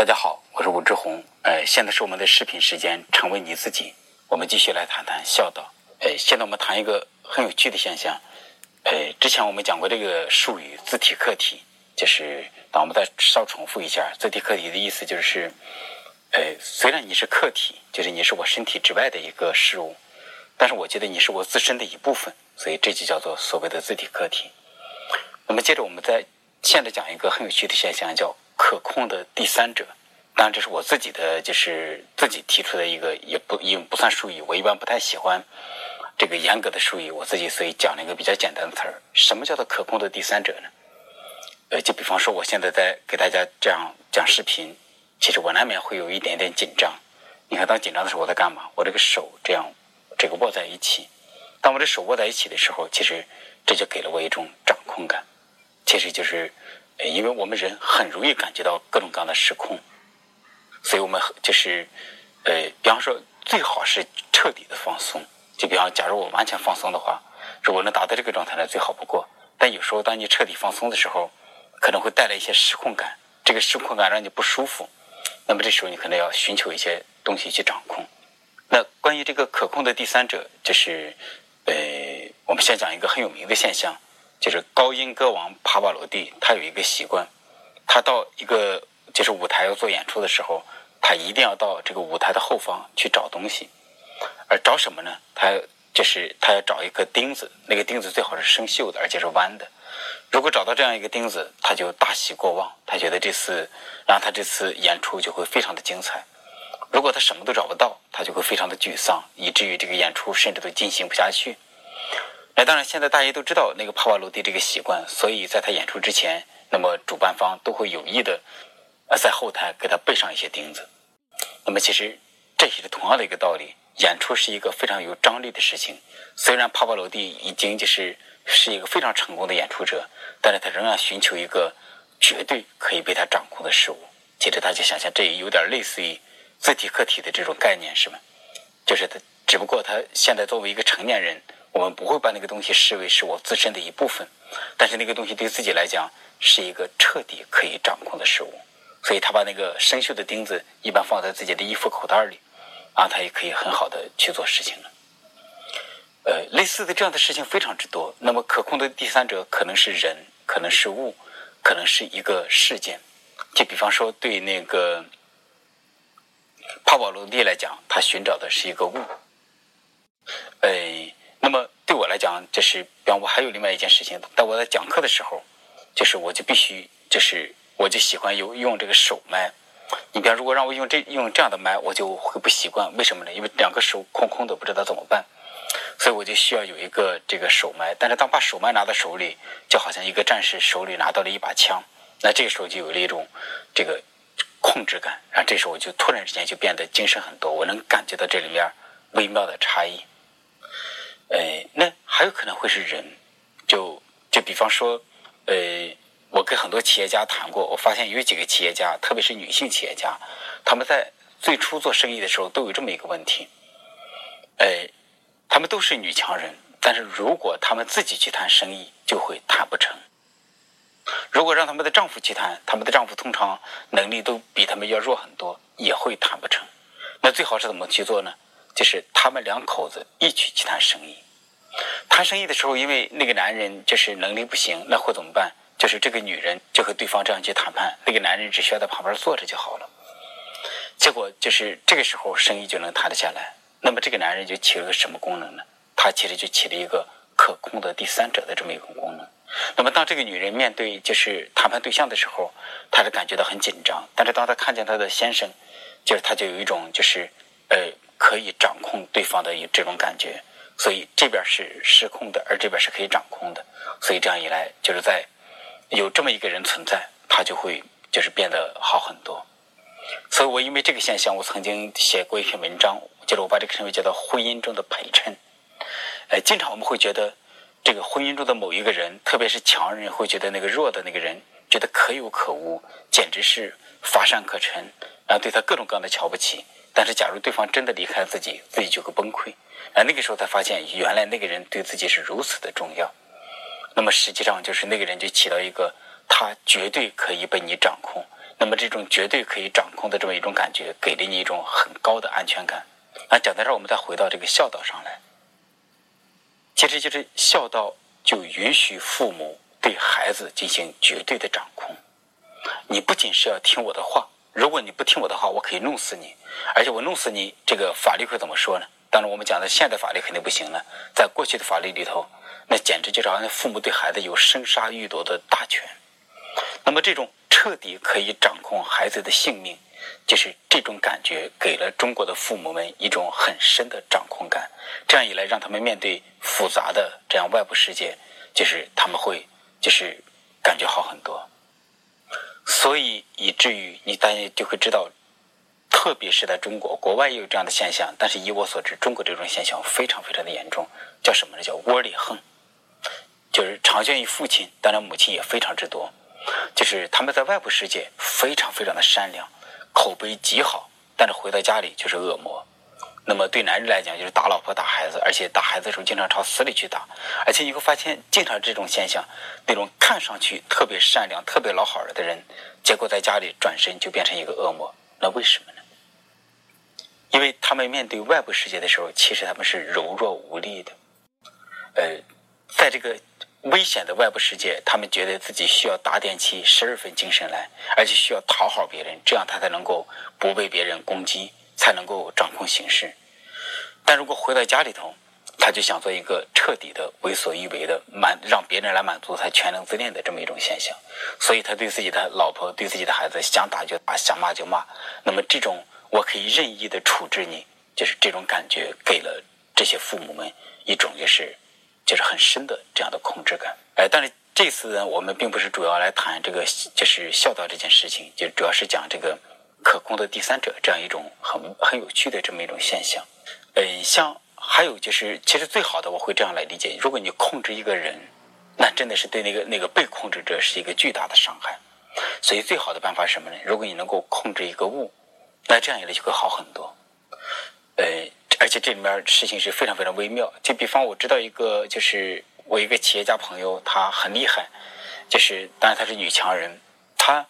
大家好，我是武志红。呃，现在是我们的视频时间，成为你自己。我们继续来谈谈孝道。呃，现在我们谈一个很有趣的现象。呃，之前我们讲过这个术语“自体客体”，就是当我们再稍重复一下，“自体客体”的意思就是，呃，虽然你是客体，就是你是我身体之外的一个事物，但是我觉得你是我自身的一部分，所以这就叫做所谓的自体客体。那么接着我们再现在讲一个很有趣的现象，叫。可控的第三者，当然这是我自己的，就是自己提出的一个，也不也不算术语，我一般不太喜欢这个严格的术语，我自己所以讲了一个比较简单的词儿。什么叫做可控的第三者呢？呃，就比方说我现在在给大家这样讲视频，其实我难免会有一点点紧张。你看，当紧张的时候我在干嘛？我这个手这样这个握在一起，当我的手握在一起的时候，其实这就给了我一种掌控感，其实就是。因为我们人很容易感觉到各种各样的失控，所以我们就是，呃，比方说最好是彻底的放松。就比方，假如我完全放松的话，如果能达到这个状态呢，最好不过。但有时候，当你彻底放松的时候，可能会带来一些失控感，这个失控感让你不舒服。那么这时候，你可能要寻求一些东西去掌控。那关于这个可控的第三者，就是，呃，我们先讲一个很有名的现象。就是高音歌王帕瓦罗蒂，他有一个习惯，他到一个就是舞台要做演出的时候，他一定要到这个舞台的后方去找东西，而找什么呢？他就是他要找一个钉子，那个钉子最好是生锈的，而且是弯的。如果找到这样一个钉子，他就大喜过望，他觉得这次然后他这次演出就会非常的精彩。如果他什么都找不到，他就会非常的沮丧，以至于这个演出甚至都进行不下去。那当然，现在大家都知道那个帕瓦罗蒂这个习惯，所以在他演出之前，那么主办方都会有意的，呃，在后台给他备上一些钉子。那么其实这也是同样的一个道理，演出是一个非常有张力的事情。虽然帕瓦罗蒂已经就是是一个非常成功的演出者，但是他仍然寻求一个绝对可以被他掌控的事物。其实大家想想，这也有点类似于自体客体的这种概念，是吗？就是他，只不过他现在作为一个成年人。我们不会把那个东西视为是我自身的一部分，但是那个东西对自己来讲是一个彻底可以掌控的事物，所以他把那个生锈的钉子一般放在自己的衣服口袋里，啊，他也可以很好的去做事情了。呃，类似的这样的事情非常之多。那么可控的第三者可能是人，可能是物，可能是一个事件。就比方说，对那个帕瓦罗蒂来讲，他寻找的是一个物，呃。那么对我来讲，就是比方我还有另外一件事情，但我在讲课的时候，就是我就必须，就是我就喜欢用用这个手麦。你比方如果让我用这用这样的麦，我就会不习惯。为什么呢？因为两个手空空的，不知道怎么办。所以我就需要有一个这个手麦。但是当把手麦拿到手里，就好像一个战士手里拿到了一把枪，那这个时候就有了一种这个控制感。然后这时候我就突然之间就变得精神很多，我能感觉到这里面微妙的差异。呃，那还有可能会是人，就就比方说，呃，我跟很多企业家谈过，我发现有几个企业家，特别是女性企业家，他们在最初做生意的时候都有这么一个问题，呃，他们都是女强人，但是如果他们自己去谈生意，就会谈不成；如果让他们的丈夫去谈，他们的丈夫通常能力都比他们要弱很多，也会谈不成。那最好是怎么去做呢？就是他们两口子一起去谈生意，谈生意的时候，因为那个男人就是能力不行，那会怎么办？就是这个女人就和对方这样去谈判，那个男人只需要在旁边坐着就好了。结果就是这个时候生意就能谈得下来。那么这个男人就起了个什么功能呢？他其实就起了一个可控的第三者的这么一个功能。那么当这个女人面对就是谈判对象的时候，她是感觉到很紧张。但是当她看见她的先生，就是她就有一种就是呃。可以掌控对方的这种感觉，所以这边是失控的，而这边是可以掌控的。所以这样一来，就是在有这么一个人存在，他就会就是变得好很多。所以我因为这个现象，我曾经写过一篇文章，就是我把这个称为叫做婚姻中的陪衬。呃，经常我们会觉得这个婚姻中的某一个人，特别是强人，会觉得那个弱的那个人觉得可有可无，简直是乏善可陈，然后对他各种各样的瞧不起。但是，假如对方真的离开自己，自己就会崩溃。而那个时候才发现，原来那个人对自己是如此的重要。那么，实际上就是那个人就起到一个，他绝对可以被你掌控，那么这种绝对可以掌控的这么一种感觉，给了你一种很高的安全感。啊，讲到这儿，我们再回到这个孝道上来，其实就是孝道就允许父母对孩子进行绝对的掌控。你不仅是要听我的话，如果你不听我的话，我可以弄死你，而且我弄死你，这个法律会怎么说呢？当然，我们讲的现代法律肯定不行了，在过去的法律里头，那简直就是好像父母对孩子有生杀予夺的大权。那么这种彻底可以掌控孩子的性命，就是这种感觉给了中国的父母们一种很深的掌控感。这样一来，让他们面对复杂的这样外部世界，就是他们会就是感觉好很多。所以以至于你大家就会知道，特别是在中国，国外也有这样的现象，但是以我所知，中国这种现象非常非常的严重，叫什么呢？叫窝里横，就是常见于父亲，当然母亲也非常之多。就是他们在外部世界非常非常的善良，口碑极好，但是回到家里就是恶魔。那么对男人来讲，就是打老婆、打孩子，而且打孩子的时候经常朝死里去打。而且你会发现，经常这种现象，那种看上去特别善良、特别老好的人，结果在家里转身就变成一个恶魔。那为什么呢？因为他们面对外部世界的时候，其实他们是柔弱无力的。呃，在这个。危险的外部世界，他们觉得自己需要打点起十二分精神来，而且需要讨好别人，这样他才能够不被别人攻击，才能够掌控形势。但如果回到家里头，他就想做一个彻底的为所欲为的满，让别人来满足他全能自恋的这么一种现象。所以他对自己的老婆、对自己的孩子想打就打，想骂就骂。那么这种我可以任意的处置你，就是这种感觉给了这些父母们一种就是。就是很深的这样的控制感，哎，但是这次呢，我们并不是主要来谈这个，就是孝道这件事情，就主要是讲这个可控的第三者这样一种很很有趣的这么一种现象。嗯，像还有就是，其实最好的我会这样来理解：如果你控制一个人，那真的是对那个那个被控制者是一个巨大的伤害。所以最好的办法是什么呢？如果你能够控制一个物，那这样一来就会好很多。呃。而且这里面事情是非常非常微妙。就比方我知道一个，就是我一个企业家朋友，他很厉害，就是当然他是女强人。他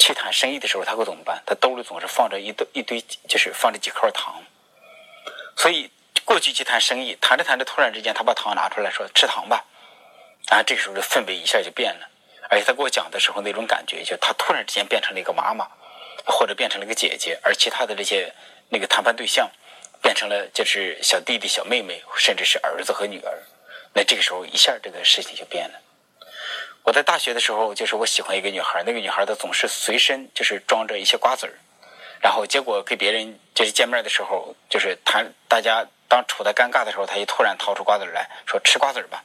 去谈生意的时候，他会怎么办？他兜里总是放着一堆一堆，就是放着几块糖。所以过去去谈生意，谈着谈着，突然之间他把糖拿出来说吃糖吧。然后这个时候的氛围一下就变了。而且他给我讲的时候那种感觉，就他突然之间变成了一个妈妈，或者变成了一个姐姐，而其他的这些那个谈判对象。变成了就是小弟弟、小妹妹，甚至是儿子和女儿。那这个时候一下这个事情就变了。我在大学的时候，就是我喜欢一个女孩，那个女孩她总是随身就是装着一些瓜子儿，然后结果跟别人就是见面的时候，就是谈大家当处在尴尬的时候，她就突然掏出瓜子来说吃瓜子吧。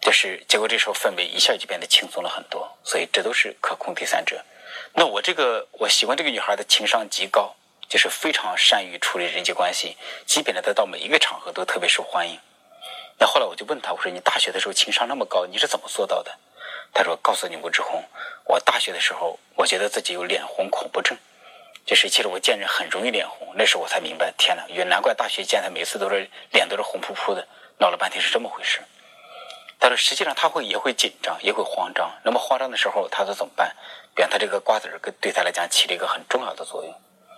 就是结果这时候氛围一下就变得轻松了很多。所以这都是可控第三者。那我这个我喜欢这个女孩的情商极高。就是非常善于处理人际关系，基本的她到每一个场合都特别受欢迎。那后来我就问他，我说你大学的时候情商那么高，你是怎么做到的？他说：告诉你吴志红，我大学的时候，我觉得自己有脸红恐怖症，就是其实我见人很容易脸红。那时候我才明白，天哪，原难怪大学见他每次都是脸都是红扑扑的，闹了半天是这么回事。他说实际上他会也会紧张，也会慌张。那么慌张的时候，他说怎么办？比方他这个瓜子儿，对他来讲起了一个很重要的作用。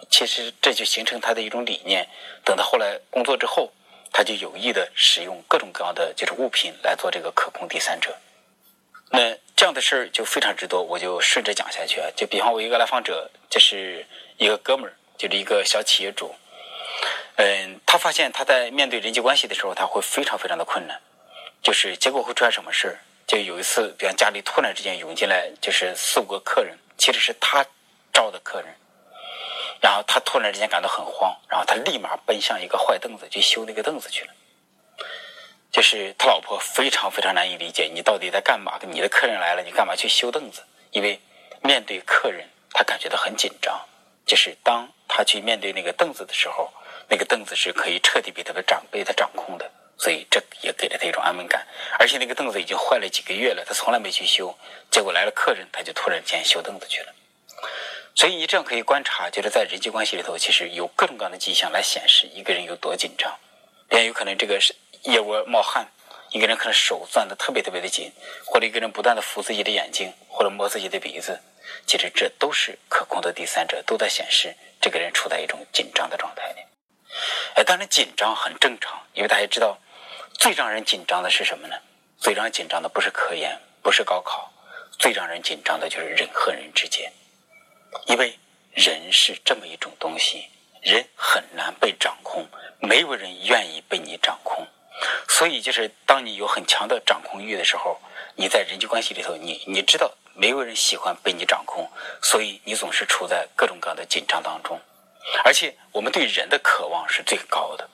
其实这就形成他的一种理念。等到后来工作之后，他就有意的使用各种各样的就是物品来做这个可控第三者。那这样的事儿就非常之多，我就顺着讲下去啊。就比方我一个来访者，就是一个哥们儿，就是一个小企业主。嗯，他发现他在面对人际关系的时候，他会非常非常的困难。就是结果会出现什么事儿？就有一次，比方家里突然之间涌进来就是四五个客人，其实是他招的客人。然后他突然之间感到很慌，然后他立马奔向一个坏凳子去修那个凳子去了。就是他老婆非常非常难以理解，你到底在干嘛？你的客人来了，你干嘛去修凳子？因为面对客人，他感觉到很紧张。就是当他去面对那个凳子的时候，那个凳子是可以彻底被他的长辈他掌控的，所以这也给了他一种安稳感。而且那个凳子已经坏了几个月了，他从来没去修，结果来了客人，他就突然间修凳子去了。所以你这样可以观察，就是在人际关系里头，其实有各种各样的迹象来显示一个人有多紧张。别有可能这个是腋窝冒汗，一个人可能手攥得特别特别的紧，或者一个人不断的扶自己的眼睛或者摸自己的鼻子，其实这都是可控的第三者，都在显示这个人处在一种紧张的状态里。哎，当然紧张很正常，因为大家知道，最让人紧张的是什么呢？最让人紧张的不是科研，不是高考，最让人紧张的就是人和人之间，因为人是这么一种东西，人很难被掌控，没有人愿意被你掌控。所以，就是当你有很强的掌控欲的时候，你在人际关系里头，你你知道没有人喜欢被你掌控，所以你总是处在各种各样的紧张当中。而且，我们对人的渴望是最高的，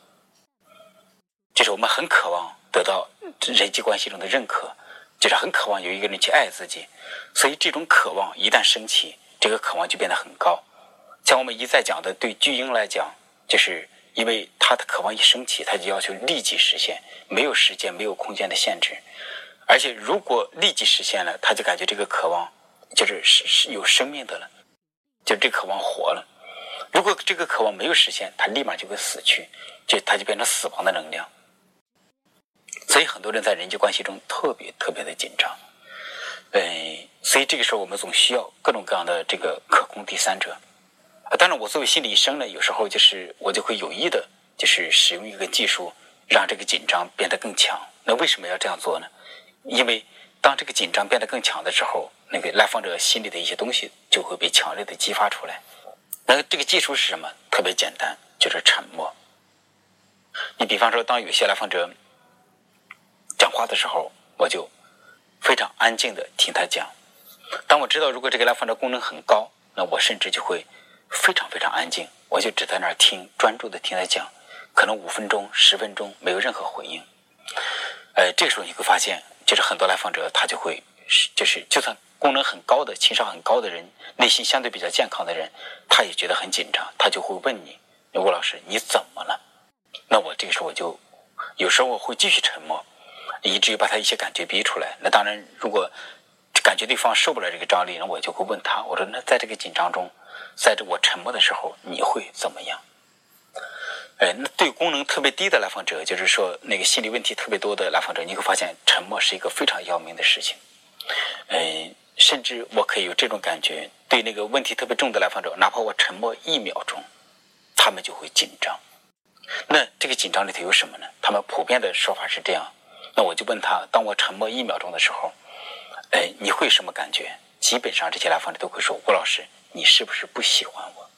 就是我们很渴望得到人际关系中的认可，就是很渴望有一个人去爱自己。所以，这种渴望一旦升起，这个渴望就变得很高。像我们一再讲的，对巨婴来讲，就是。因为他的渴望一升起，他就要求立即实现，没有时间、没有空间的限制。而且，如果立即实现了，他就感觉这个渴望就是是是有生命的了，就这渴望活了。如果这个渴望没有实现，他立马就会死去，就他就变成死亡的能量。所以，很多人在人际关系中特别特别的紧张。嗯，所以这个时候我们总需要各种各样的这个可控第三者。当然，我作为心理医生呢，有时候就是我就会有意的，就是使用一个技术，让这个紧张变得更强。那为什么要这样做呢？因为当这个紧张变得更强的时候，那个来访者心里的一些东西就会被强烈的激发出来。那这个技术是什么？特别简单，就是沉默。你比方说，当有些来访者讲话的时候，我就非常安静的听他讲。当我知道如果这个来访者功能很高，那我甚至就会。非常非常安静，我就只在那儿听，专注的听他讲，可能五分钟、十分钟没有任何回应。呃，这时候你会发现，就是很多来访者他就会，就是就算功能很高的、情商很高的人，内心相对比较健康的人，他也觉得很紧张，他就会问你：“吴老师，你怎么了？”那我这个时候我就有时候我会继续沉默，以至于把他一些感觉逼出来。那当然，如果感觉对方受不了这个张力，那我就会问他：“我说，那在这个紧张中。”在这我沉默的时候，你会怎么样？哎，那对功能特别低的来访者，就是说那个心理问题特别多的来访者，你会发现沉默是一个非常要命的事情。嗯，甚至我可以有这种感觉，对那个问题特别重的来访者，哪怕我沉默一秒钟，他们就会紧张。那这个紧张里头有什么呢？他们普遍的说法是这样。那我就问他，当我沉默一秒钟的时候，哎，你会什么感觉？基本上这些来访者都会说：“吴老师。”你是不是不喜欢我？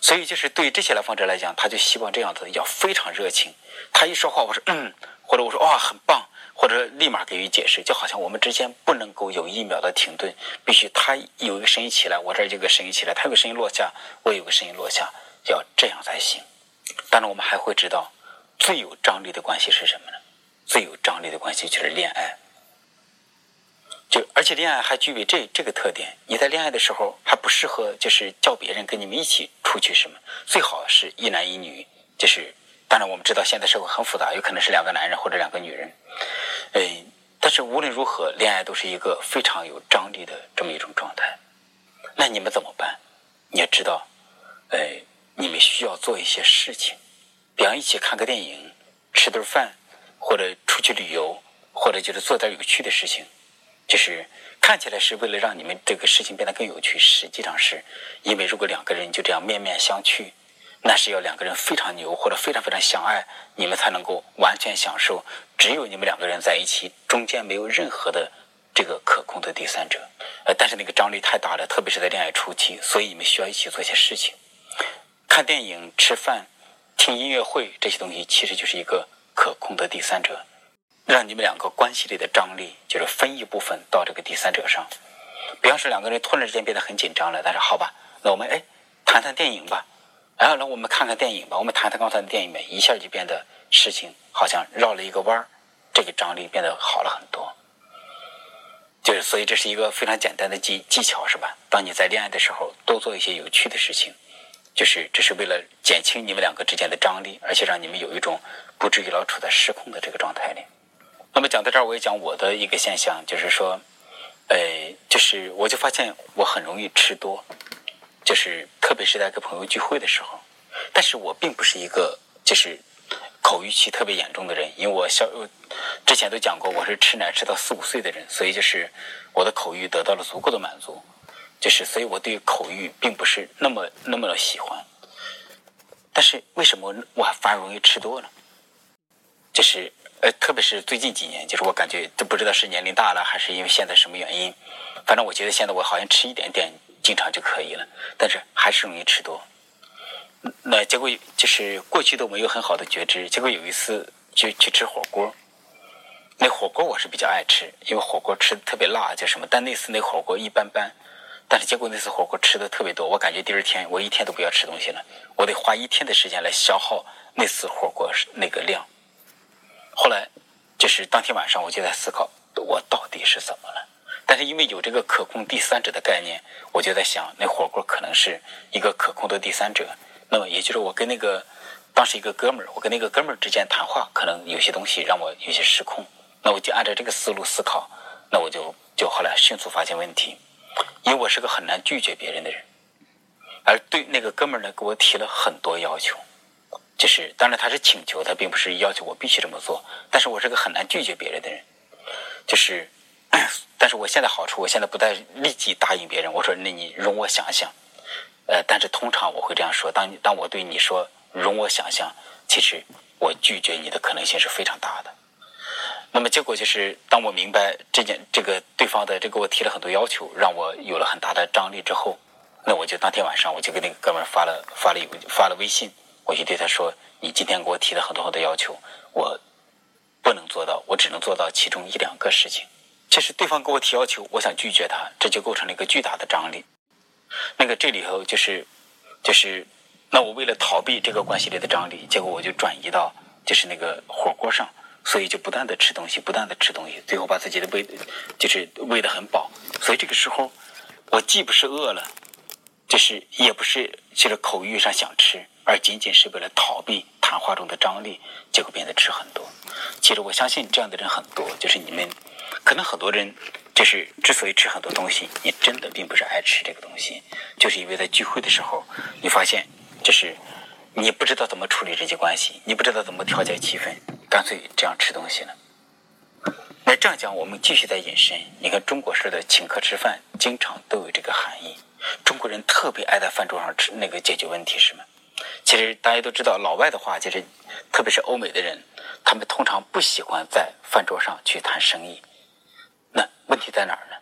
所以就是对于这些来访者来讲，他就希望这样子要非常热情。他一说话，我说嗯，或者我说哇很棒，或者立马给予解释，就好像我们之间不能够有一秒的停顿，必须他有一个声音起来，我这儿有个声音起来，他有个声音落下，我有个声音落下，要这样才行。当然，我们还会知道，最有张力的关系是什么呢？最有张力的关系就是恋爱。就而且恋爱还具备这这个特点，你在恋爱的时候还不适合就是叫别人跟你们一起出去什么，最好是一男一女，就是当然我们知道现在社会很复杂，有可能是两个男人或者两个女人，嗯，但是无论如何，恋爱都是一个非常有张力的这么一种状态。那你们怎么办？你也知道，呃，你们需要做一些事情，比方一起看个电影、吃顿饭，或者出去旅游，或者就是做点有趣的事情。就是看起来是为了让你们这个事情变得更有趣，实际上是因为如果两个人就这样面面相觑，那是要两个人非常牛或者非常非常相爱，你们才能够完全享受。只有你们两个人在一起，中间没有任何的这个可控的第三者。呃，但是那个张力太大了，特别是在恋爱初期，所以你们需要一起做一些事情，看电影、吃饭、听音乐会这些东西，其实就是一个可控的第三者。让你们两个关系里的张力，就是分一部分到这个第三者上。比方说，两个人突然之间变得很紧张了，但是好吧，那我们哎谈谈电影吧，然后呢我们看看电影吧，我们谈谈刚才的电影呗，一下就变得事情好像绕了一个弯儿，这个张力变得好了很多。就是所以这是一个非常简单的技技巧，是吧？当你在恋爱的时候，多做一些有趣的事情，就是这是为了减轻你们两个之间的张力，而且让你们有一种不至于老处在失控的这个状态里。那么讲到这儿，我也讲我的一个现象，就是说，呃，就是我就发现我很容易吃多，就是特别是在跟朋友聚会的时候，但是我并不是一个就是口欲期特别严重的人，因为我小之前都讲过，我是吃奶吃到四五岁的人，所以就是我的口欲得到了足够的满足。就是所以我对口欲并不是那么那么的喜欢。但是为什么我反而容易吃多呢？就是呃，特别是最近几年，就是我感觉都不知道是年龄大了，还是因为现在什么原因，反正我觉得现在我好像吃一点点，经常就可以了，但是还是容易吃多。那结果就是过去都没有很好的觉知，结果有一次去去吃火锅，那火锅我是比较爱吃，因为火锅吃的特别辣，叫什么？但那次那火锅一般般，但是结果那次火锅吃的特别多，我感觉第二天我一天都不要吃东西了，我得花一天的时间来消耗那次火锅那个量。后来就是当天晚上我就在思考，我到底是怎么了？但是因为有这个可控第三者的概念，我就在想，那火锅可能是一个可控的第三者。那么也就是我跟那个当时一个哥们儿，我跟那个哥们儿之间谈话，可能有些东西让我有些失控。那我就按照这个思路思考，那我就就后来迅速发现问题，因为我是个很难拒绝别人的人，而对那个哥们儿呢，给我提了很多要求，就是当然他是请求，他并不是要求我必须这么做。但是我是个很难拒绝别人的人，就是，但是我现在好处，我现在不再立即答应别人，我说那你容我想想。呃，但是通常我会这样说：当当我对你说“容我想想”，其实我拒绝你的可能性是非常大的。那么结果就是，当我明白这件这个对方的这给我提了很多要求，让我有了很大的张力之后，那我就当天晚上我就给那个哥们发了发了一发了微信，我就对他说：“你今天给我提了很多很多要求，我不能做到，我只能做到其中一两个事情。”其实对方给我提要求，我想拒绝他，这就构成了一个巨大的张力。那个这里头就是，就是，那我为了逃避这个关系里的张力，结果我就转移到就是那个火锅上，所以就不断的吃东西，不断的吃东西，最后把自己的胃就是喂得很饱。所以这个时候，我既不是饿了，就是也不是就是口欲上想吃，而仅仅是为了逃避谈话中的张力，结果变得吃很多。其实我相信这样的人很多，就是你们可能很多人。就是之所以吃很多东西，你真的并不是爱吃这个东西，就是因为在聚会的时候，你发现就是你不知道怎么处理人际关系，你不知道怎么调节气氛，干脆这样吃东西了。那这样讲，我们继续再引申，你看中国式的请客吃饭，经常都有这个含义。中国人特别爱在饭桌上吃那个解决问题，是吗？其实大家都知道，老外的话就是，特别是欧美的人，他们通常不喜欢在饭桌上去谈生意。那问题在哪儿呢？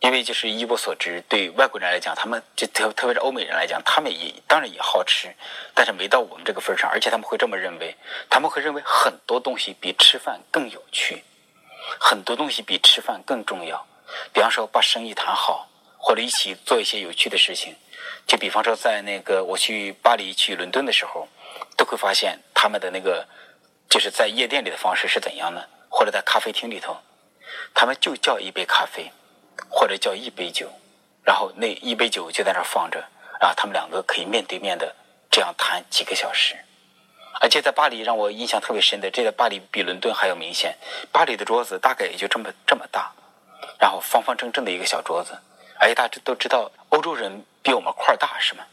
因为就是依我所知，对外国人来讲，他们就特特别是欧美人来讲，他们也当然也好吃，但是没到我们这个份上，而且他们会这么认为，他们会认为很多东西比吃饭更有趣，很多东西比吃饭更重要。比方说把生意谈好，或者一起做一些有趣的事情。就比方说在那个我去巴黎、去伦敦的时候，都会发现他们的那个就是在夜店里的方式是怎样呢？或者在咖啡厅里头。他们就叫一杯咖啡，或者叫一杯酒，然后那一杯酒就在那放着，然后他们两个可以面对面的这样谈几个小时。而且在巴黎让我印象特别深的，这个巴黎比伦敦还要明显。巴黎的桌子大概也就这么这么大，然后方方正正的一个小桌子，而且大家都知道欧洲人比我们块大是吗？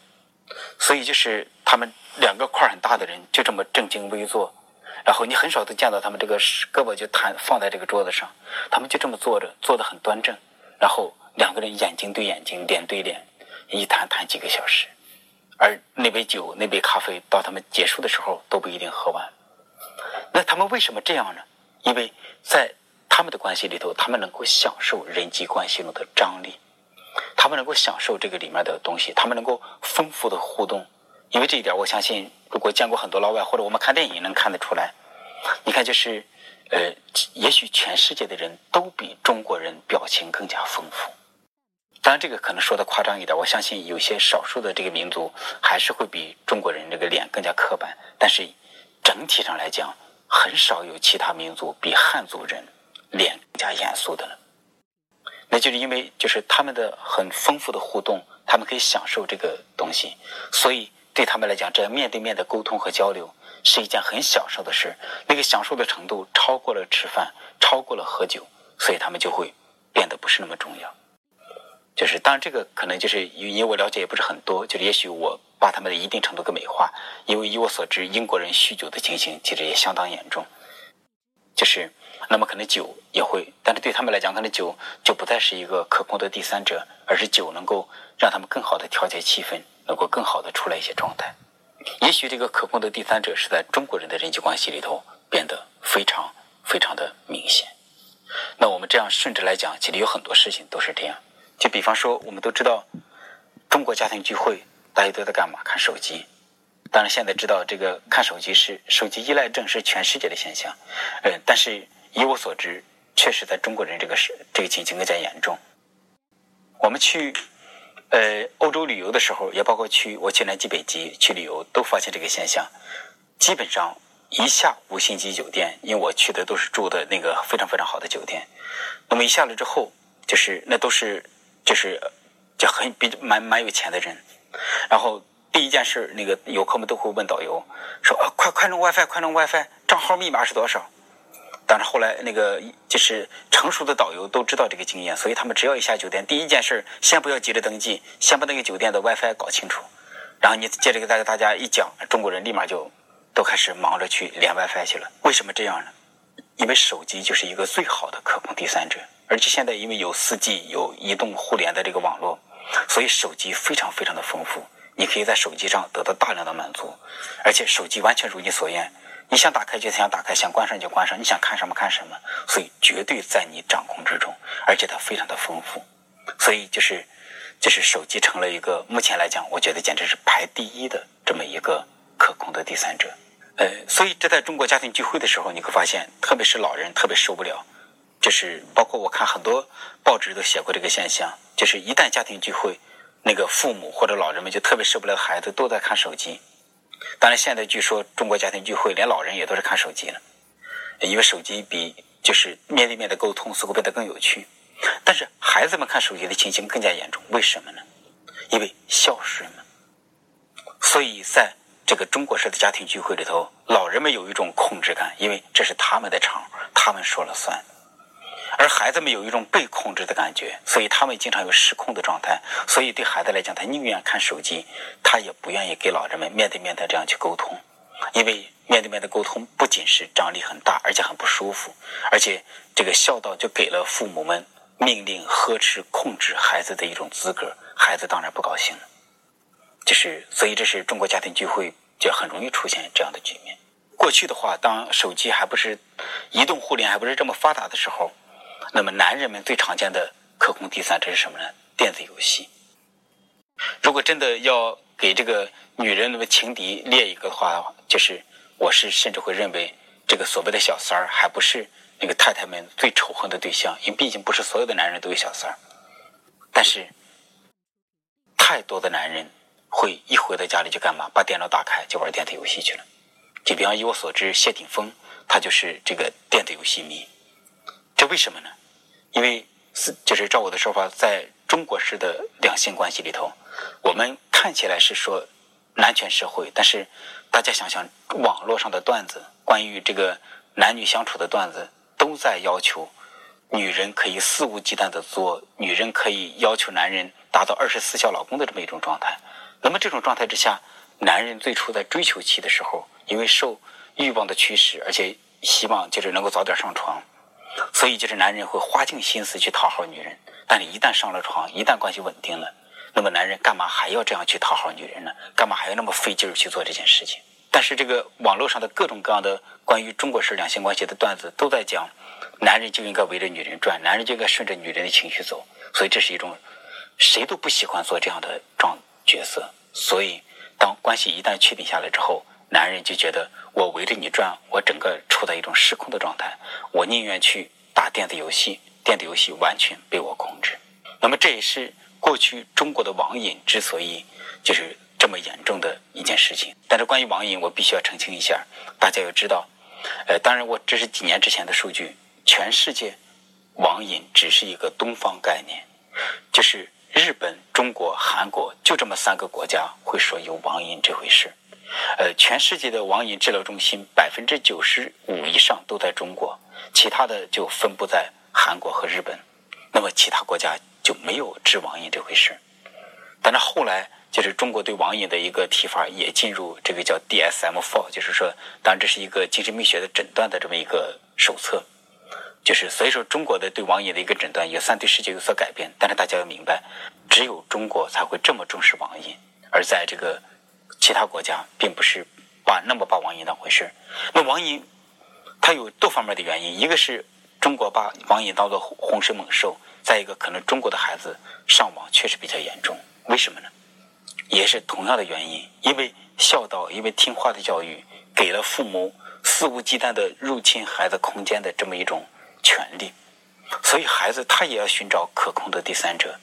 所以就是他们两个块很大的人就这么正襟危坐。然后你很少都见到他们这个胳膊就弹放在这个桌子上，他们就这么坐着，坐得很端正。然后两个人眼睛对眼睛，脸对脸，一谈谈几个小时。而那杯酒、那杯咖啡到他们结束的时候都不一定喝完。那他们为什么这样呢？因为在他们的关系里头，他们能够享受人际关系中的张力，他们能够享受这个里面的东西，他们能够丰富的互动。因为这一点，我相信，如果见过很多老外，或者我们看电影能看得出来。你看，就是，呃，也许全世界的人都比中国人表情更加丰富。当然，这个可能说的夸张一点。我相信有些少数的这个民族还是会比中国人这个脸更加刻板。但是整体上来讲，很少有其他民族比汉族人脸更加严肃的了。那就是因为就是他们的很丰富的互动，他们可以享受这个东西，所以。对他们来讲，这样面对面的沟通和交流是一件很享受的事。那个享受的程度超过了吃饭，超过了喝酒，所以他们就会变得不是那么重要。就是，当然这个可能就是因为我了解也不是很多，就是也许我把他们的一定程度给美化。因为以我所知，英国人酗酒的情形其实也相当严重。就是那么可能酒也会，但是对他们来讲，可能酒就不再是一个可控的第三者，而是酒能够让他们更好的调节气氛，能够更好的出来一些状态。也许这个可控的第三者是在中国人的人际关系里头变得非常非常的明显。那我们这样顺着来讲，其实有很多事情都是这样。就比方说，我们都知道中国家庭聚会，大家都在干嘛？看手机。当然，现在知道这个看手机是手机依赖症是全世界的现象。呃，但是以我所知，确实在中国人这个是这个情形更加严重。我们去呃欧洲旅游的时候，也包括去我去南极、北极去旅游，都发现这个现象。基本上一下五星级酒店，因为我去的都是住的那个非常非常好的酒店。那么一下来之后，就是那都是就是就很比蛮蛮有钱的人，然后。第一件事，那个游客们都会问导游说：“啊，快快弄 WiFi，快弄 WiFi，账号密码是多少？”但是后来那个就是成熟的导游都知道这个经验，所以他们只要一下酒店，第一件事先不要急着登记，先把那个酒店的 WiFi 搞清楚，然后你接着给大家大家一讲，中国人立马就都开始忙着去连 WiFi 去了。为什么这样呢？因为手机就是一个最好的可控第三者，而且现在因为有 4G 有移动互联的这个网络，所以手机非常非常的丰富。你可以在手机上得到大量的满足，而且手机完全如你所愿，你想打开就想打开，想关上就关上，你想看什么看什么，所以绝对在你掌控之中，而且它非常的丰富，所以就是就是手机成了一个目前来讲，我觉得简直是排第一的这么一个可控的第三者。呃，所以这在中国家庭聚会的时候，你会发现，特别是老人特别受不了，就是包括我看很多报纸都写过这个现象，就是一旦家庭聚会。那个父母或者老人们就特别受不了，孩子都在看手机。当然，现在据说中国家庭聚会连老人也都是看手机了，因为手机比就是面对面的沟通似乎变得更有趣。但是孩子们看手机的情形更加严重，为什么呢？因为孝顺嘛。所以在这个中国式的家庭聚会里头，老人们有一种控制感，因为这是他们的场，他们说了算。而孩子们有一种被控制的感觉，所以他们经常有失控的状态。所以对孩子来讲，他宁愿看手机，他也不愿意给老人们面对面的这样去沟通，因为面对面的沟通不仅是张力很大，而且很不舒服，而且这个孝道就给了父母们命令、呵斥、控制孩子的一种资格，孩子当然不高兴了。就是所以，这是中国家庭聚会就很容易出现这样的局面。过去的话，当手机还不是移动互联还不是这么发达的时候。那么，男人们最常见的可控第三者是什么呢？电子游戏。如果真的要给这个女人那么情敌列一个的话，就是我是甚至会认为，这个所谓的小三儿还不是那个太太们最仇恨的对象，因为毕竟不是所有的男人都有小三儿。但是，太多的男人会一回到家里就干嘛？把电脑打开就玩电子游戏去了。就比方以我所知，谢霆锋他就是这个电子游戏迷。这为什么呢？因为是就是照我的说法，在中国式的两性关系里头，我们看起来是说男权社会，但是大家想想，网络上的段子，关于这个男女相处的段子，都在要求女人可以肆无忌惮的做，女人可以要求男人达到二十四孝老公的这么一种状态。那么这种状态之下，男人最初在追求期的时候，因为受欲望的驱使，而且希望就是能够早点上床。所以，就是男人会花尽心思去讨好女人，但是一旦上了床，一旦关系稳定了，那么男人干嘛还要这样去讨好女人呢？干嘛还要那么费劲儿去做这件事情？但是，这个网络上的各种各样的关于中国式两性关系的段子都在讲，男人就应该围着女人转，男人就应该顺着女人的情绪走。所以，这是一种谁都不喜欢做这样的状角色。所以，当关系一旦确定下来之后，男人就觉得我围着你转，我整个处在一种失控的状态，我宁愿去打电子游戏，电子游戏完全被我控制。那么这也是过去中国的网瘾之所以就是这么严重的一件事情。但是关于网瘾，我必须要澄清一下，大家要知道，呃，当然我这是几年之前的数据，全世界网瘾只是一个东方概念，就是日本、中国、韩国就这么三个国家会说有网瘾这回事。呃，全世界的网瘾治疗中心百分之九十五以上都在中国，其他的就分布在韩国和日本。那么其他国家就没有治网瘾这回事。但是后来就是中国对网瘾的一个提法也进入这个叫 DSM-4，就是说，当然这是一个精神病学的诊断的这么一个手册。就是所以说，中国的对网瘾的一个诊断也算对世界有所改变。但是大家要明白，只有中国才会这么重视网瘾，而在这个其他国家，并不是把那么把网瘾当回事那网瘾它有多方面的原因，一个是中国把网瘾当做洪水猛兽，再一个可能中国的孩子上网确实比较严重。为什么呢？也是同样的原因，因为孝道，因为听话的教育，给了父母肆无忌惮的入侵孩子空间的这么一种。权利，所以孩子他也要寻找可控的第三者，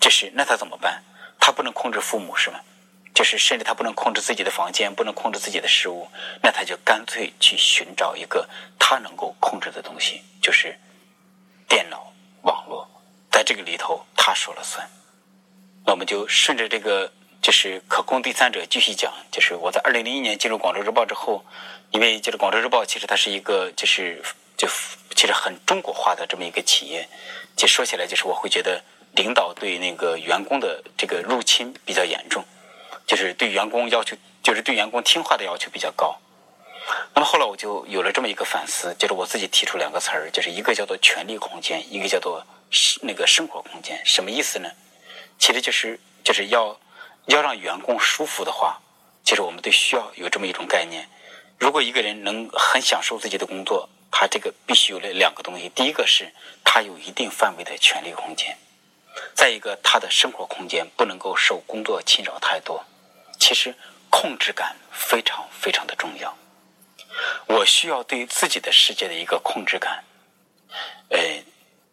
这是那他怎么办？他不能控制父母是吗？就是甚至他不能控制自己的房间，不能控制自己的事物，那他就干脆去寻找一个他能够控制的东西，就是电脑、网络，在这个里头他说了算。那我们就顺着这个就是可控第三者继续讲，就是我在二零零一年进入广州日报之后，因为就是广州日报其实它是一个就是就。其实很中国化的这么一个企业，就说起来就是我会觉得领导对那个员工的这个入侵比较严重，就是对员工要求，就是对员工听话的要求比较高。那么后来我就有了这么一个反思，就是我自己提出两个词儿，就是一个叫做权力空间，一个叫做那个生活空间。什么意思呢？其实就是就是要要让员工舒服的话，其实我们都需要有这么一种概念。如果一个人能很享受自己的工作，他这个必须有了两个东西，第一个是他有一定范围的权利空间，再一个他的生活空间不能够受工作侵扰太多。其实控制感非常非常的重要，我需要对自己的世界的一个控制感，呃，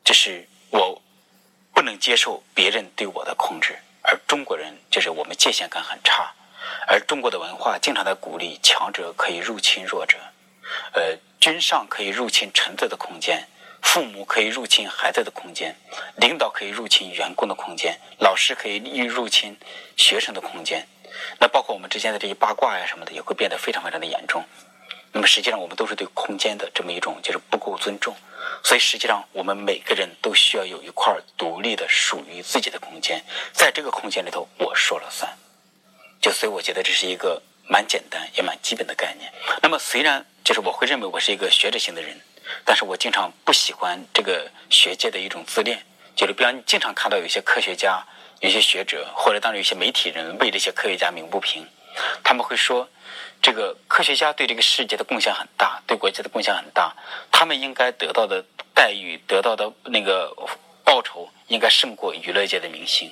就是我不能接受别人对我的控制，而中国人就是我们界限感很差，而中国的文化经常在鼓励强者可以入侵弱者。呃，君上可以入侵臣子的空间，父母可以入侵孩子的空间，领导可以入侵员工的空间，老师可以入侵学生的空间。那包括我们之间的这些八卦呀什么的，也会变得非常非常的严重。那么实际上，我们都是对空间的这么一种就是不够尊重。所以实际上，我们每个人都需要有一块独立的属于自己的空间，在这个空间里头，我说了算。就所以，我觉得这是一个。蛮简单也蛮基本的概念。那么虽然就是我会认为我是一个学者型的人，但是我经常不喜欢这个学界的一种自恋。就是比方你经常看到有些科学家、有些学者，或者当然有些媒体人为这些科学家鸣不平，他们会说这个科学家对这个世界的贡献很大，对国家的贡献很大，他们应该得到的待遇、得到的那个报酬应该胜过娱乐界的明星。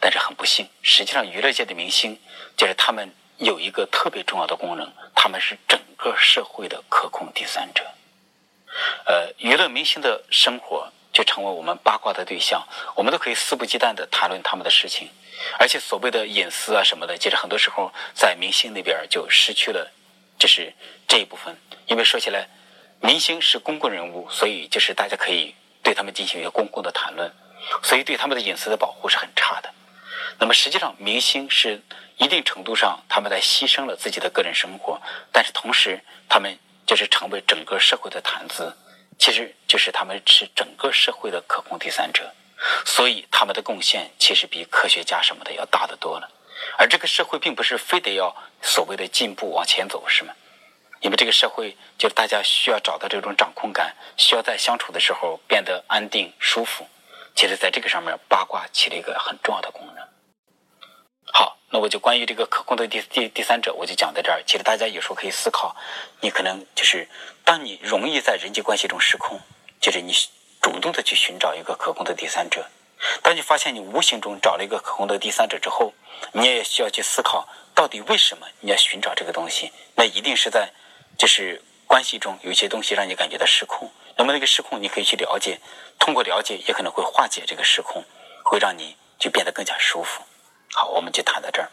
但是很不幸，实际上娱乐界的明星就是他们。有一个特别重要的功能，他们是整个社会的可控第三者。呃，娱乐明星的生活就成为我们八卦的对象，我们都可以肆无忌惮地谈论他们的事情，而且所谓的隐私啊什么的，其实很多时候在明星那边就失去了，就是这一部分。因为说起来，明星是公共人物，所以就是大家可以对他们进行一个公共的谈论，所以对他们的隐私的保护是很差的。那么实际上，明星是一定程度上他们在牺牲了自己的个人生活，但是同时他们就是成为整个社会的谈资，其实就是他们是整个社会的可控第三者，所以他们的贡献其实比科学家什么的要大得多了。而这个社会并不是非得要所谓的进步往前走，是吗？因为这个社会就是大家需要找到这种掌控感，需要在相处的时候变得安定舒服。其实，在这个上面，八卦起了一个很重要的功能。好，那我就关于这个可控的第第第三者，我就讲到这儿。其实大家有时候可以思考，你可能就是当你容易在人际关系中失控，就是你主动的去寻找一个可控的第三者。当你发现你无形中找了一个可控的第三者之后，你也需要去思考，到底为什么你要寻找这个东西？那一定是在就是关系中有一些东西让你感觉到失控。那么那个失控，你可以去了解，通过了解也可能会化解这个失控，会让你就变得更加舒服。好，我们就谈到这儿。